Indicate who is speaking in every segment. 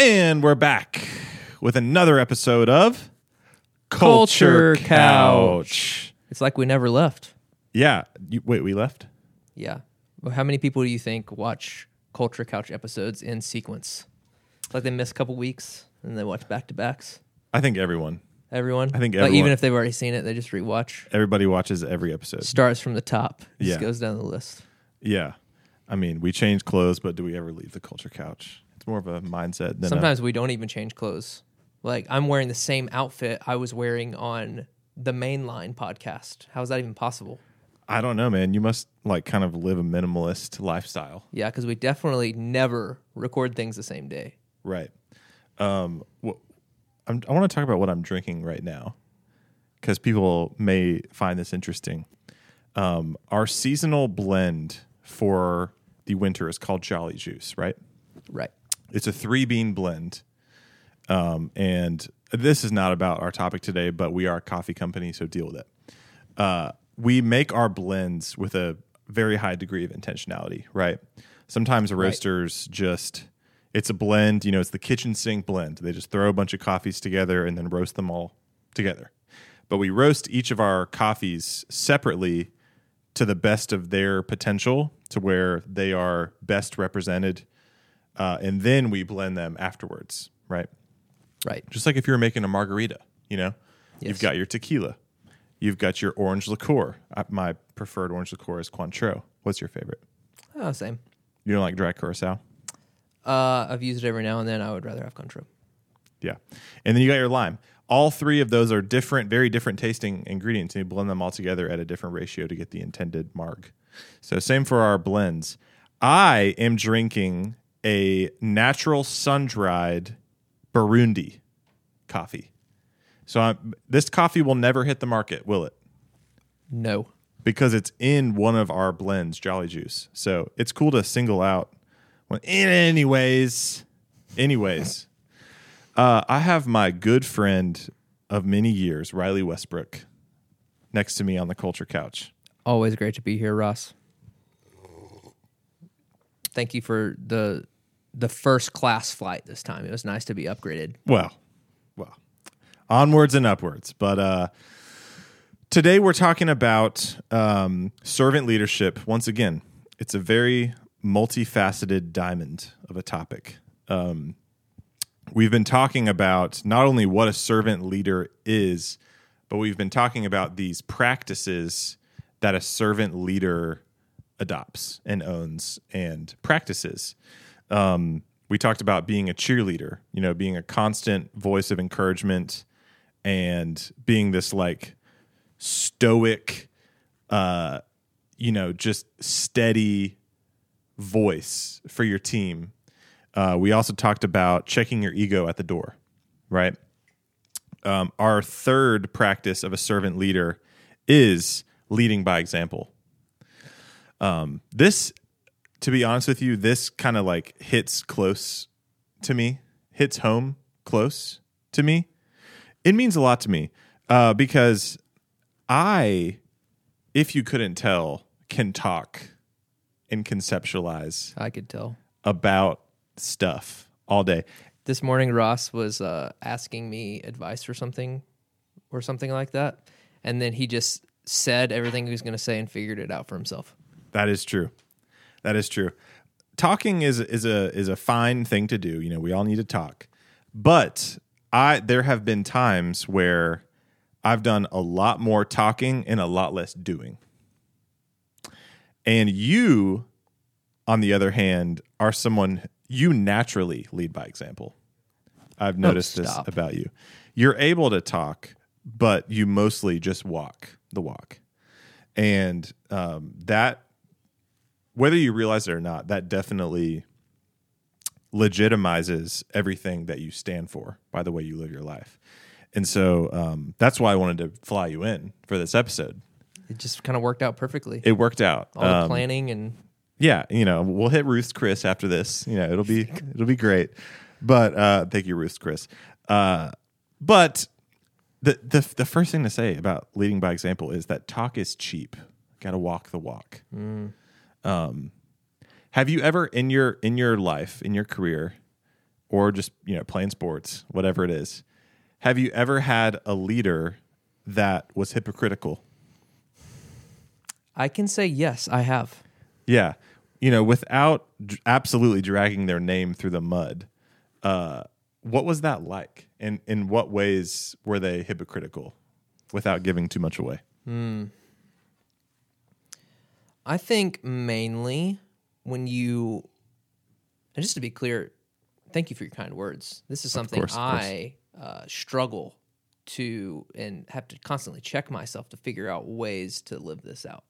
Speaker 1: And we're back with another episode of
Speaker 2: Culture Couch. It's like we never left.
Speaker 1: Yeah. You, wait, we left?
Speaker 2: Yeah. Well, how many people do you think watch Culture Couch episodes in sequence? It's like they miss a couple weeks and they watch back to backs.
Speaker 1: I think everyone.
Speaker 2: Everyone.
Speaker 1: I think
Speaker 2: like even if they've already seen it, they just rewatch.
Speaker 1: Everybody watches every episode.
Speaker 2: Starts from the top. Just
Speaker 1: Yeah.
Speaker 2: goes down the list.
Speaker 1: Yeah. I mean, we change clothes, but do we ever leave the culture couch? More of a mindset than a-
Speaker 2: Sometimes we don't even change clothes. Like I'm wearing the same outfit I was wearing on the mainline podcast. How is that even possible?
Speaker 1: I don't know, man. You must like kind of live a minimalist lifestyle.
Speaker 2: Yeah, because we definitely never record things the same day.
Speaker 1: Right. Um, wh- I'm, I want to talk about what I'm drinking right now because people may find this interesting. Um, our seasonal blend for the winter is called Jolly Juice, right?
Speaker 2: Right.
Speaker 1: It's a three bean blend. Um, and this is not about our topic today, but we are a coffee company, so deal with it. Uh, we make our blends with a very high degree of intentionality, right? Sometimes roasters just, it's a blend, you know, it's the kitchen sink blend. They just throw a bunch of coffees together and then roast them all together. But we roast each of our coffees separately to the best of their potential to where they are best represented. Uh, and then we blend them afterwards, right?
Speaker 2: Right.
Speaker 1: Just like if you were making a margarita, you know, you've got your tequila, you've got your orange liqueur. Uh, my preferred orange liqueur is Cointreau. What's your favorite?
Speaker 2: Oh, same.
Speaker 1: You don't like dry curacao?
Speaker 2: Uh, I've used it every now and then. I would rather have Cointreau.
Speaker 1: Yeah. And then you got your lime. All three of those are different, very different tasting ingredients, and you blend them all together at a different ratio to get the intended marg. So, same for our blends. I am drinking a natural sun dried Burundi coffee. So, I'm, this coffee will never hit the market, will it?
Speaker 2: No.
Speaker 1: because it's in one of our blends, Jolly Juice. So it's cool to single out. When, anyways, anyways, uh, I have my good friend of many years, Riley Westbrook, next to me on the culture couch.
Speaker 2: Always great to be here, Ross. Thank you for the the first class flight this time. It was nice to be upgraded.
Speaker 1: Well, well, onwards and upwards. But uh, today we're talking about um, servant leadership. Once again, it's a very multifaceted diamond of a topic. Um, we've been talking about not only what a servant leader is, but we've been talking about these practices that a servant leader adopts and owns and practices. Um, we talked about being a cheerleader, you know, being a constant voice of encouragement and being this like stoic, uh, you know, just steady voice for your team. Uh, we also talked about checking your ego at the door, right? Um, our third practice of a servant leader is leading by example. Um, this, to be honest with you, this kind of like hits close to me, hits home close to me. It means a lot to me uh, because I, if you couldn't tell, can talk and conceptualize
Speaker 2: I could tell.
Speaker 1: about stuff all day.
Speaker 2: This morning, Ross was uh, asking me advice for something or something like that. And then he just said everything he was going to say and figured it out for himself.
Speaker 1: That is true. That is true. Talking is is a is a fine thing to do. You know, we all need to talk. But I there have been times where I've done a lot more talking and a lot less doing. And you on the other hand are someone you naturally lead by example. I've noticed this about you. You're able to talk, but you mostly just walk the walk. And um, that whether you realize it or not, that definitely legitimizes everything that you stand for by the way you live your life. And so um, that's why I wanted to fly you in for this episode.
Speaker 2: It just kind of worked out perfectly.
Speaker 1: It worked out.
Speaker 2: All the
Speaker 1: Um,
Speaker 2: planning and
Speaker 1: yeah, you know, we'll hit Ruth's Chris after this. You know, it'll be it'll be great. But uh, thank you, Ruth's Chris. Uh, but the the the first thing to say about leading by example is that talk is cheap. Got to walk the walk. Um, have you ever in your in your life in your career or just you know playing sports, whatever it is. Have you ever had a leader that was hypocritical?
Speaker 2: I can say yes, I have.
Speaker 1: Yeah, you know, without d- absolutely dragging their name through the mud. Uh, what was that like, and in what ways were they hypocritical, without giving too much away?
Speaker 2: I think mainly when you, and just to be clear, thank you for your kind words. This is something
Speaker 1: course.
Speaker 2: I uh, struggle to and have to constantly check myself to figure out ways to live this out.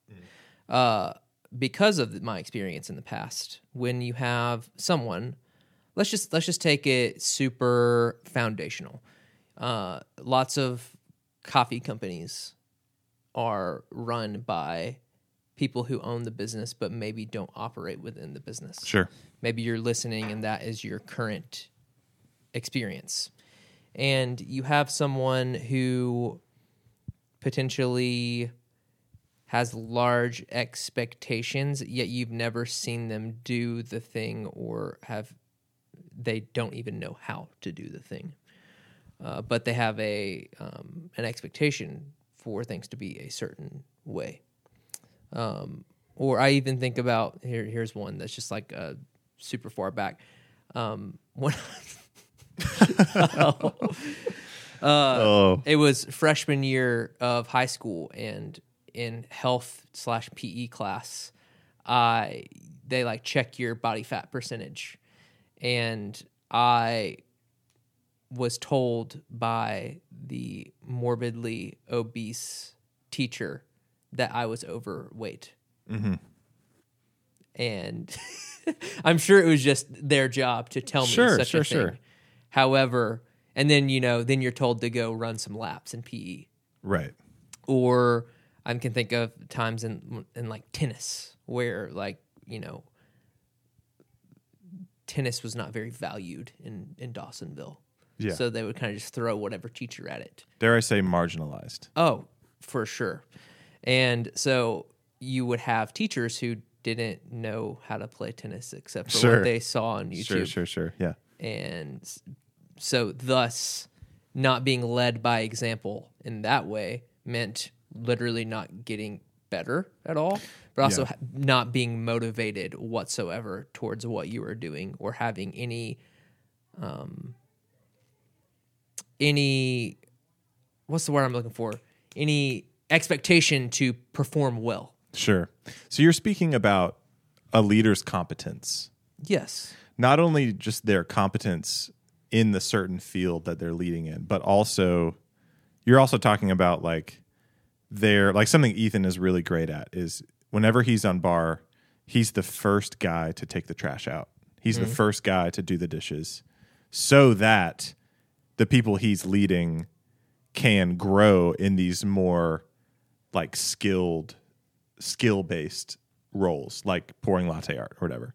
Speaker 2: Uh, because of my experience in the past, when you have someone, let's just let's just take it super foundational. Uh, lots of coffee companies are run by people who own the business but maybe don't operate within the business.
Speaker 1: Sure.
Speaker 2: Maybe you're listening and that is your current experience. And you have someone who potentially has large expectations, yet you've never seen them do the thing or have they don't even know how to do the thing. Uh, but they have a um, an expectation for things to be a certain way. Um, or I even think about here. Here's one that's just like uh, super far back. Um, when
Speaker 1: oh,
Speaker 2: it was freshman year of high school, and in health slash PE class, I they like check your body fat percentage, and I was told by the morbidly obese teacher that I was overweight. Mm-hmm. And I'm sure it was just their job to tell me
Speaker 1: Sure,
Speaker 2: such
Speaker 1: sure,
Speaker 2: a thing.
Speaker 1: sure.
Speaker 2: However, and then you know, then you're told to go run some laps in PE,
Speaker 1: right.
Speaker 2: or I can think of times in in like tennis where like you know, tennis was not very valued in in Dawsonville.
Speaker 1: Yeah.
Speaker 2: So they would kind of just throw whatever teacher at it.
Speaker 1: Dare I say marginalized?
Speaker 2: Oh, for sure. And so you would have teachers who didn't know how to play tennis except for
Speaker 1: Sure.
Speaker 2: what they saw on YouTube.
Speaker 1: Sure, sure, sure. Yeah.
Speaker 2: And so, thus, not being led by example in that way meant literally not getting better at all, but also
Speaker 1: Yeah.
Speaker 2: not being motivated whatsoever towards what you were doing or having any, um, any, what's the word I'm looking for? Any expectation to perform well.
Speaker 1: Sure. So you're speaking about a leader's competence,
Speaker 2: Yes.
Speaker 1: not only just their competence in the certain field that they're leading in, but also you're also talking about like their like something Ethan is really great at is whenever he's on bar, he's the first guy to take the trash out. He's the mm-hmm. first guy to do the dishes so that the people he's leading can grow in these more like skilled skill based roles like pouring latte art or whatever.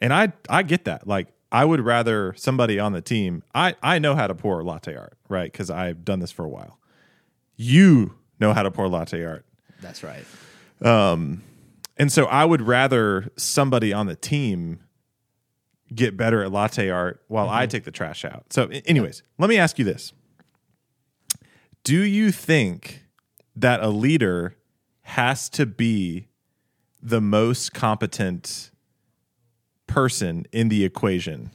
Speaker 1: And I I get that. Like I would rather somebody on the team. I I know how to pour latte art, right? Cuz I've done this for a while. You know how to pour latte art.
Speaker 2: That's right.
Speaker 1: Um, and so I would rather somebody on the team get better at latte art while I mm-hmm. take the trash out. So, anyways, let me ask you this Do you think that a leader has to be the most competent person in the equation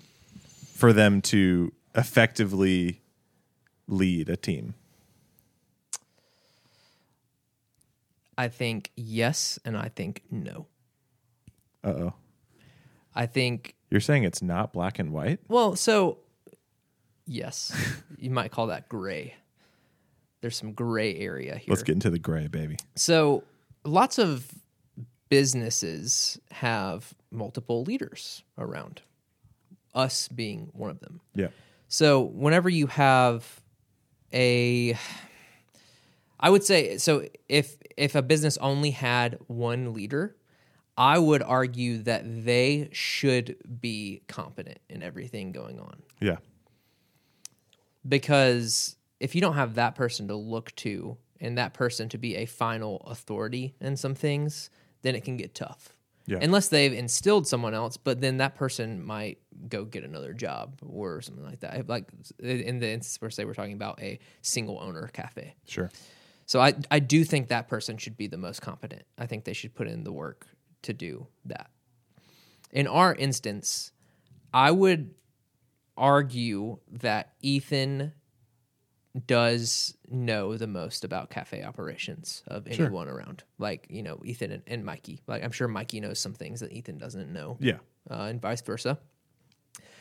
Speaker 1: for them to effectively lead a team?
Speaker 2: I think yes, and I think no.
Speaker 1: Uh oh.
Speaker 2: I think
Speaker 1: You're saying it's not black and white?
Speaker 2: well, so yes, you might call that gray. There's some gray area here.
Speaker 1: Let's get into the gray, baby.
Speaker 2: So lots of businesses have multiple leaders around. Us being one of them.
Speaker 1: Yeah.
Speaker 2: So whenever you have a I would say so if if a business only had one leader, I would argue that they should be competent in everything going on.
Speaker 1: Yeah.
Speaker 2: Because if you don't have that person to look to and that person to be a final authority in some things, then it can get tough.
Speaker 1: Yeah.
Speaker 2: Unless they've instilled someone else, but then that person might go get another job or something like that. Like in the instance where say we're talking about a single owner cafe.
Speaker 1: Sure.
Speaker 2: So I I do think that person should be the most competent. I think they should put in the work to do that. In our instance, I would argue that Ethan does know the most about cafe operations of
Speaker 1: Sure.
Speaker 2: anyone around. Like, you know, Ethan and, and Mikey. Like I'm sure Mikey knows some things that Ethan doesn't know.
Speaker 1: Yeah.
Speaker 2: Uh, and vice versa.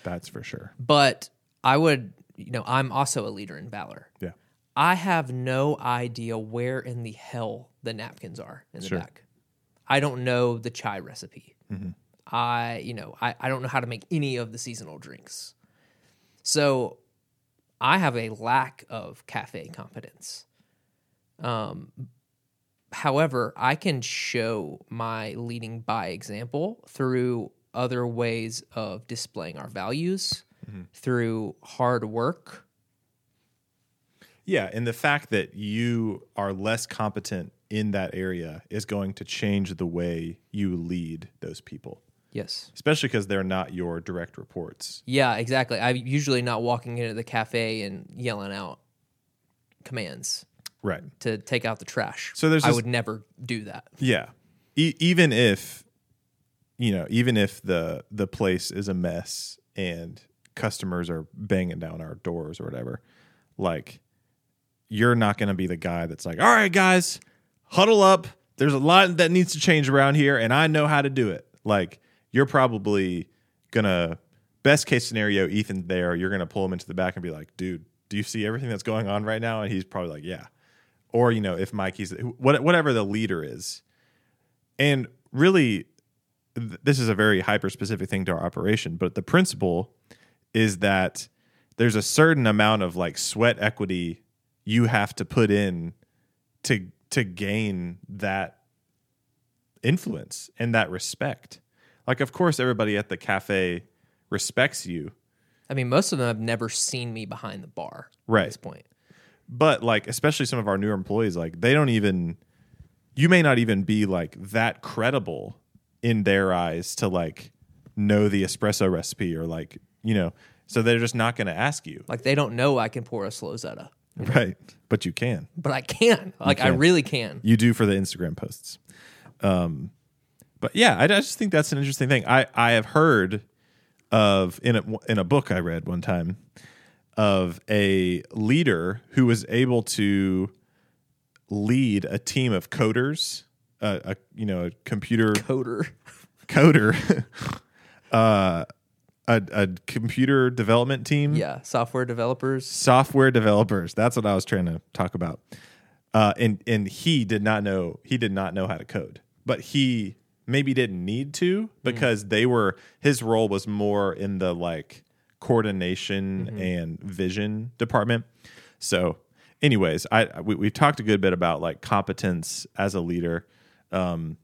Speaker 1: That's for sure.
Speaker 2: But I would, you know, I'm also a leader in Valor.
Speaker 1: Yeah.
Speaker 2: I have no idea where in the hell the napkins are in the
Speaker 1: Sure.
Speaker 2: back. I don't know the chai recipe.
Speaker 1: Mm-hmm.
Speaker 2: I, you know, I, I don't know how to make any of the seasonal drinks. So I have a lack of cafe competence. Um, however, I can show my leading by example through other ways of displaying our values, through hard work.
Speaker 1: Yeah, and the fact that you are less competent in that area is going to change the way you lead those people,
Speaker 2: Yes.
Speaker 1: especially because they're not your direct reports.
Speaker 2: Yeah, exactly. I'm usually not walking into the cafe and yelling out commands
Speaker 1: Right.
Speaker 2: to take out the trash.
Speaker 1: So there's
Speaker 2: I
Speaker 1: this-
Speaker 2: would never do that.
Speaker 1: Yeah. E- even if you know, even if the the place is a mess and customers are banging down our doors or whatever, like you're not going to be the guy that's like, "All right, guys, huddle up. There's a lot that needs to change around here and I know how to do it." Like you're probably to best case scenario Ethan there, you're to pull him into the back and be like, "Dude, do you see everything that's going on right now?" And he's probably like, "Yeah." Or, you know, if Mikey's whatever the leader is, and really, th- this is a very hyper specific thing to our operation, but the principle is that there's a certain amount of like sweat equity you have to put in to to gain that influence and that respect. Like, of course, everybody at the cafe respects you,
Speaker 2: I mean, most of them have never seen me behind the bar
Speaker 1: right.
Speaker 2: at this point.
Speaker 1: but like, especially some of our newer employees, like they don't even. You may not even be like that credible in their eyes to like know the espresso recipe or like you know, so they're just not going to ask you,
Speaker 2: Like they don't know I can pour a slow Zeta,
Speaker 1: right? But you can.
Speaker 2: but I can. Like I really can.
Speaker 1: You do for the Instagram posts. Um, but yeah, I, I just think that's an interesting thing. I I have heard of in a in a book I read one time of a leader who was able to lead a team of coders, uh, a you know a computer
Speaker 2: Coder.
Speaker 1: coder, uh, a, a computer development team
Speaker 2: Yeah, software developers.
Speaker 1: software developers. That's what I was trying to talk about. Uh, and and he did not know he did not know how to code, but he maybe didn't need to because they were his role was more in the like coordination and vision department. So, anyways, I we, we talked a good bit about like competence as a leader. Um,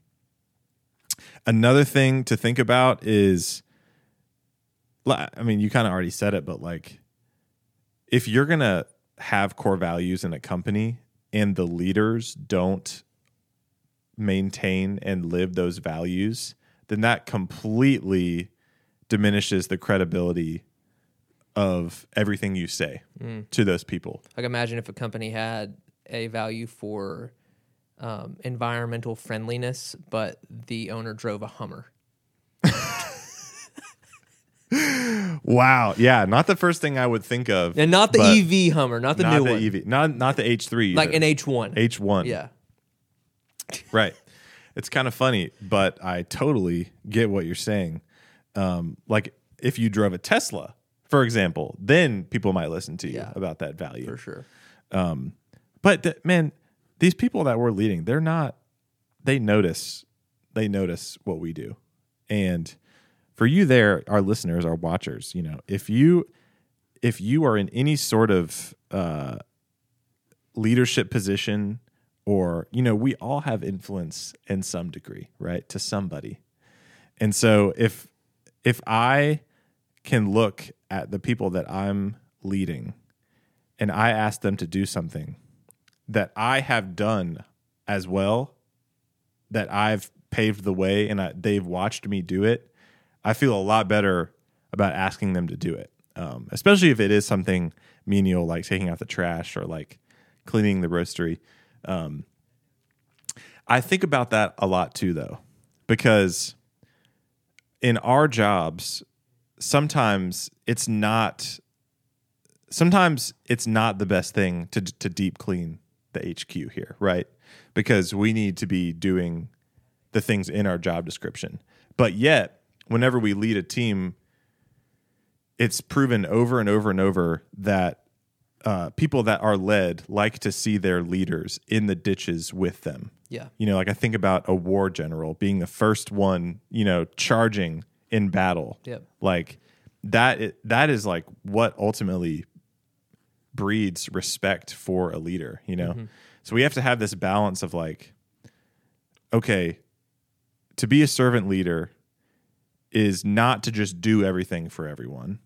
Speaker 1: another thing to think about is, I mean, you kind of already said it, but like if you're to have core values in a company and the leaders don't maintain and live those values, then that completely diminishes the credibility of everything you say to those people.
Speaker 2: Like imagine if a company had a value for um, environmental friendliness, but the owner drove a Hummer.
Speaker 1: Wow. Yeah. Not the first thing I would think of.
Speaker 2: And not the EV Hummer, not the
Speaker 1: not
Speaker 2: new
Speaker 1: the
Speaker 2: one.
Speaker 1: EV. Not, not the H3.
Speaker 2: Like an H1.
Speaker 1: H1.
Speaker 2: Yeah.
Speaker 1: Right. It's kind of funny, but I totally get what you're saying. Um, like if you drove a Tesla, for example, then people might listen to you
Speaker 2: Yeah.
Speaker 1: about that value.
Speaker 2: For sure.
Speaker 1: Um, But th- man, these people that we're leading, they're not. They notice. They notice what we do, and for you, there, our listeners, our watchers, you know, if you if you are in any sort of uh, leadership position, or you know, we all have influence in some degree, right, to somebody, and so if if I can look at the people that I'm leading, and I ask them to do something that I have done as well, that I've paved the way and I, they've watched me do it, I feel a lot better about asking them to do it. Um, especially if it is something menial like taking out the trash or like cleaning the roastery. Um, I think about that a lot too, though, because in our jobs, sometimes it's not. Sometimes it's not the best thing to to deep clean the HQ here, right? Because we need to be doing the things in our job description. But yet, whenever we lead a team, it's proven over and over and over that uh, people that are led like to see their leaders in the ditches with them.
Speaker 2: Yeah.
Speaker 1: You know, like I think about a war general being the first one, you know, charging in battle.
Speaker 2: Yep.
Speaker 1: Like that that is like what ultimately breeds respect for a leader, you know. So we have to have this balance of like okay, to be a servant leader is not to just do everything for everyone.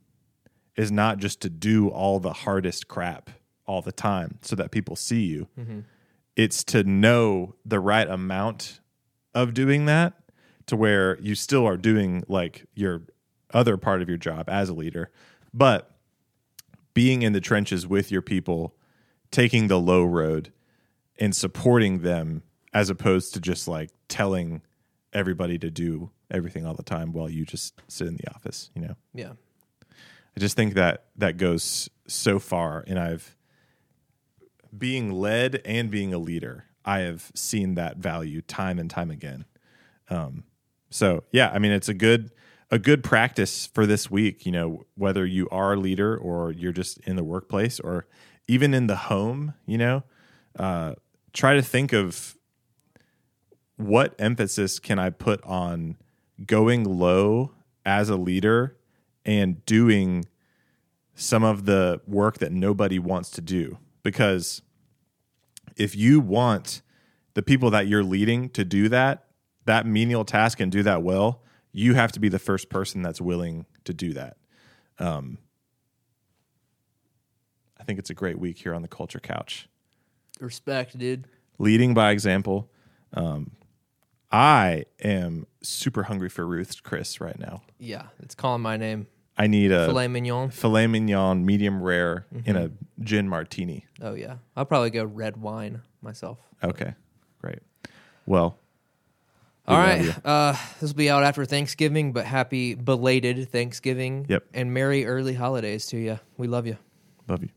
Speaker 1: Is not just to do all the hardest crap all the time so that people see you. Mm-hmm. It's to know the right amount of doing that to where you still are doing like your other part of your job as a leader. But being in the trenches with your people taking the low road and supporting them as opposed to just like telling everybody to do everything all the time while you just sit in the office you know?
Speaker 2: Yeah.
Speaker 1: I just think that that goes so far, and I've being led and being a leader. I have seen that value time and time again. Um, so yeah, I mean, it's a good a good practice for this week. You know, whether you are a leader or you're just in the workplace or even in the home. You know, uh, try to think of what emphasis can I put on going low as a leader and doing some of the work that nobody wants to do because if you want the people that you're leading to do that that menial task and do that well you have to be the first person that's willing to do that um, i think it's a great week here on the culture couch
Speaker 2: Respect, dude.
Speaker 1: leading by example um, i am super hungry for ruth's chris right now
Speaker 2: Yeah. It's calling my name.
Speaker 1: I need a
Speaker 2: Filet mignon.
Speaker 1: filet mignon, medium rare, in a gin martini.
Speaker 2: Oh yeah. I'll probably go red wine myself.
Speaker 1: Okay, great. Well,
Speaker 2: All right. Uh, this will be out after Thanksgiving, but happy belated Thanksgiving.
Speaker 1: Yep.
Speaker 2: And merry early holidays to you. We love you.
Speaker 1: love you.